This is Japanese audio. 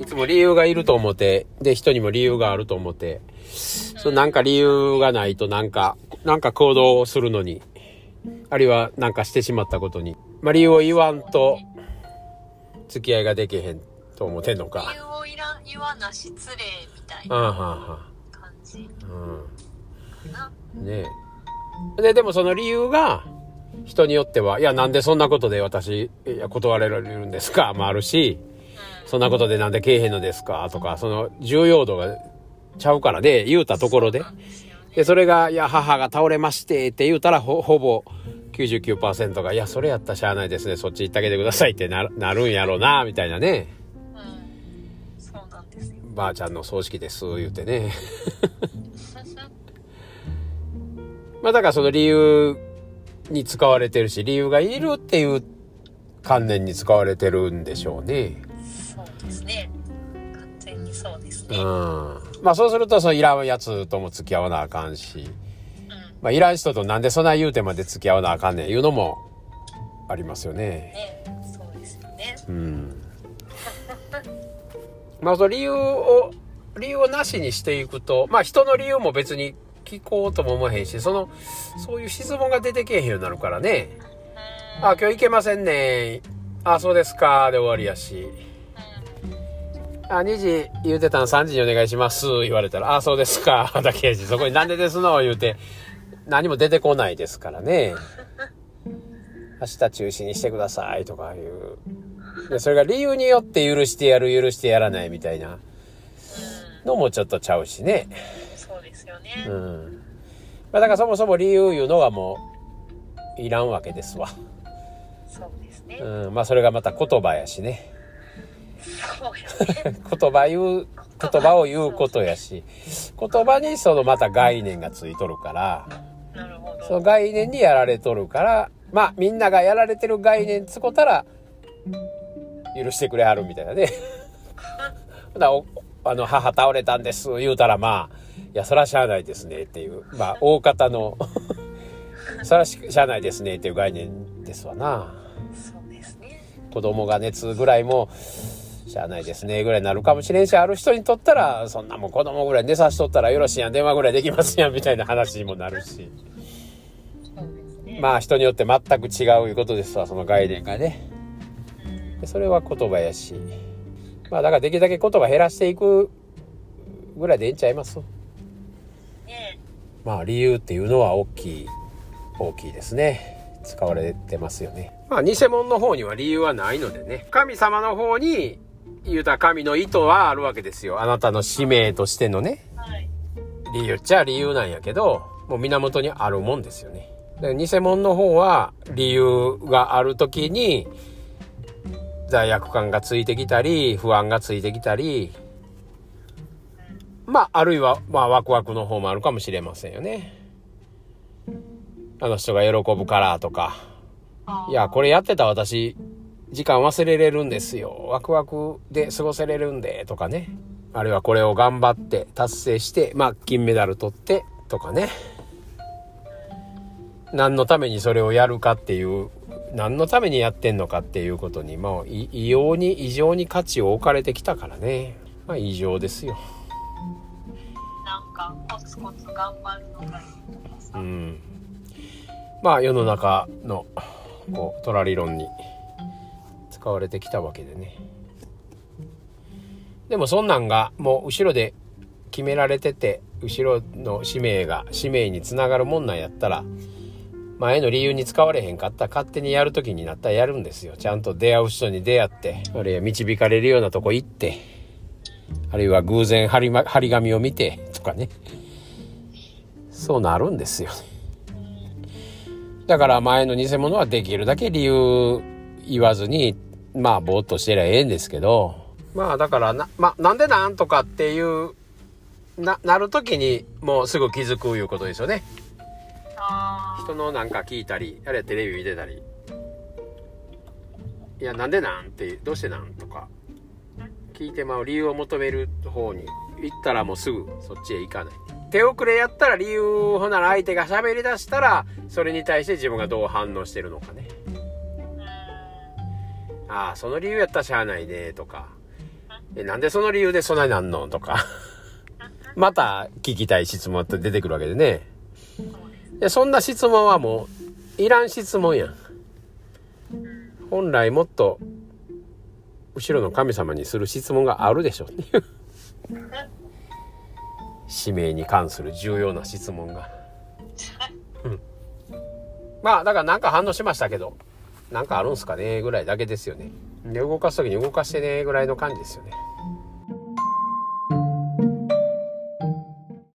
いつも理由がいると思って、で、人にも理由があると思って、そうなんか理由がないとなんか、なんか行動をするのに、あるいはなんかしてしまったことに、まあ理由を言わんと、付き合いができへんと思ってんの理か。由をいらん言わな失礼みたいな感じ。かな。ねえ。で、でもその理由が、人によっては、いや、なんでそんなことで私、いや、断られるんですかもあるし、そんなことでなんでけえへんのですか？とか、その重要度がちゃうからで、言うたところで。でそれが、いや、母が倒れましてって言うたら、ほ、ほぼ99%が、いや、それやったらしゃあないですね。そっち行ってあげてくださいってなるなるんやろうな、みたいなね。うん。そうなんですよ。ばあちゃんの葬式です、言うてね。まあだからその理由に使われてるし、理由がいるっていう観念に使われてるんでしょうね。そうですね。完全にそうですうね。うん。ん。まあそうすると、そのいらんやつとも付き合わなあかんし、まあいらん人となんでそんな言うてまで付き合わなあかんねんいうのもありますよね。ね。そうですよね。うん。まあその理由を、理由をなしにしていくと、まあ人の理由も別に聞こうとも思えへんし、その、そういう質問が出てけえへんようになるからね。あ、今日行けませんね。あ、そうですか。で終わりやし。あ、2時言うてたん3時にお願いします。言われたら、あ、そうですか。だけやし、そこになんでですの？言うて、何も出てこないですからね。明日中止にしてくださいとかいう。で、それが理由によって許してやる、許してやらないみたいなのもちょっとちゃうしね。そうですよね。うん。まあだからそもそも理由いうのはもう、いらんわけですわ。そうですね。うん。まあそれがまた言葉やしね。言葉言う、言葉を言うことやし、言葉にそのまた概念がついとるから。その概念にやられとるから、まあみんながやられてる概念つこたら、許してくれはるみたいなね。ほなおあの、母倒れたんです、言うたらまあ、いや、そらしゃあないですねっていう、まあ大方の、そらしゃあないですねっていう概念ですわな。そうですね。子供が熱ぐらいも、しゃあないですね、ぐらいになるかもしれんし、ある人にとったら、そんなもん子供ぐらい寝さしとったらよろしいやん、電話ぐらいできますやん、みたいな話にもなるし。まあ人によって全く違ういうことですわ、その概念がね。でそれは言葉やし。まあだからできるだけ言葉減らしていくぐらいでええんちゃいます？ねまあ理由っていうのは大きい、大きいですね。使われてますよね。まあ偽物の方には理由はないのでね。神様の方に言うたら神の意図はあるわけですよ。あなたの使命としてのね。はい。理由っちゃ理由なんやけど、もう源にあるもんですよね。で偽物の方は理由がある時に罪悪感がついてきたり、不安がついてきたり、まあ、あるいは、まあ、ワクワクの方もあるかもしれませんよね。あの人が喜ぶからとか、いや、これやってたら私、時間忘れれるんですよ。ワクワクで過ごせれるんで、とかね。あるいはこれを頑張って達成して、まあ、金メダル取って、とかね。何のためにそれをやるかっていう、何のためにやってんのかっていうことに、まあ、い異様に、異常に価値を置かれてきたからね。まあ、異常ですよ。なんかコツコツ頑張るのがいい。うん。まあ世の中のこうトラ理論に使われてきたわけでね。でもそんなんがもう後ろで決められてて後ろの使命が使命につながるもんなんやったら前の理由に使われへんかったら勝手にやる時になったらやるんですよ。ちゃんと出会う人に出会ってあるいは導かれるようなとこ行ってあるいは偶然張り,、ま、張り紙を見てとかねそうなるんですよ。だから前の偽物はできるだけ理由言わずに、まあ、ぼーっとしてりゃええんですけど、まあ、だからな、まあ、なんでなんとかっていう、な、なるときにもうすぐ気づくいうことですよね。あ人のなんか聞いたり、あるいはテレビ見てたり、いや、なんでなんって、どうしてなんとか、聞いてまう理由を求める方に行ったらもうすぐそっちへ行かない。手遅れやったら理由ほんなら相手が喋り出したら、それに対して自分がどう反応してるのかね。ああ、その理由やったらしゃあないね、とか。え、なんでその理由でそんなになんの？とか。また聞きたい質問って出てくるわけでね。でそんな質問はもう、いらん質問やん。本来もっと、後ろの神様にする質問があるでしょっていう。使命に関する重要な質問が。うん。まあ、だからなんか反応しましたけど、なんかあるんすかねぐらいだけですよね。で、動かす時に動かしてねぐらいの感じですよね。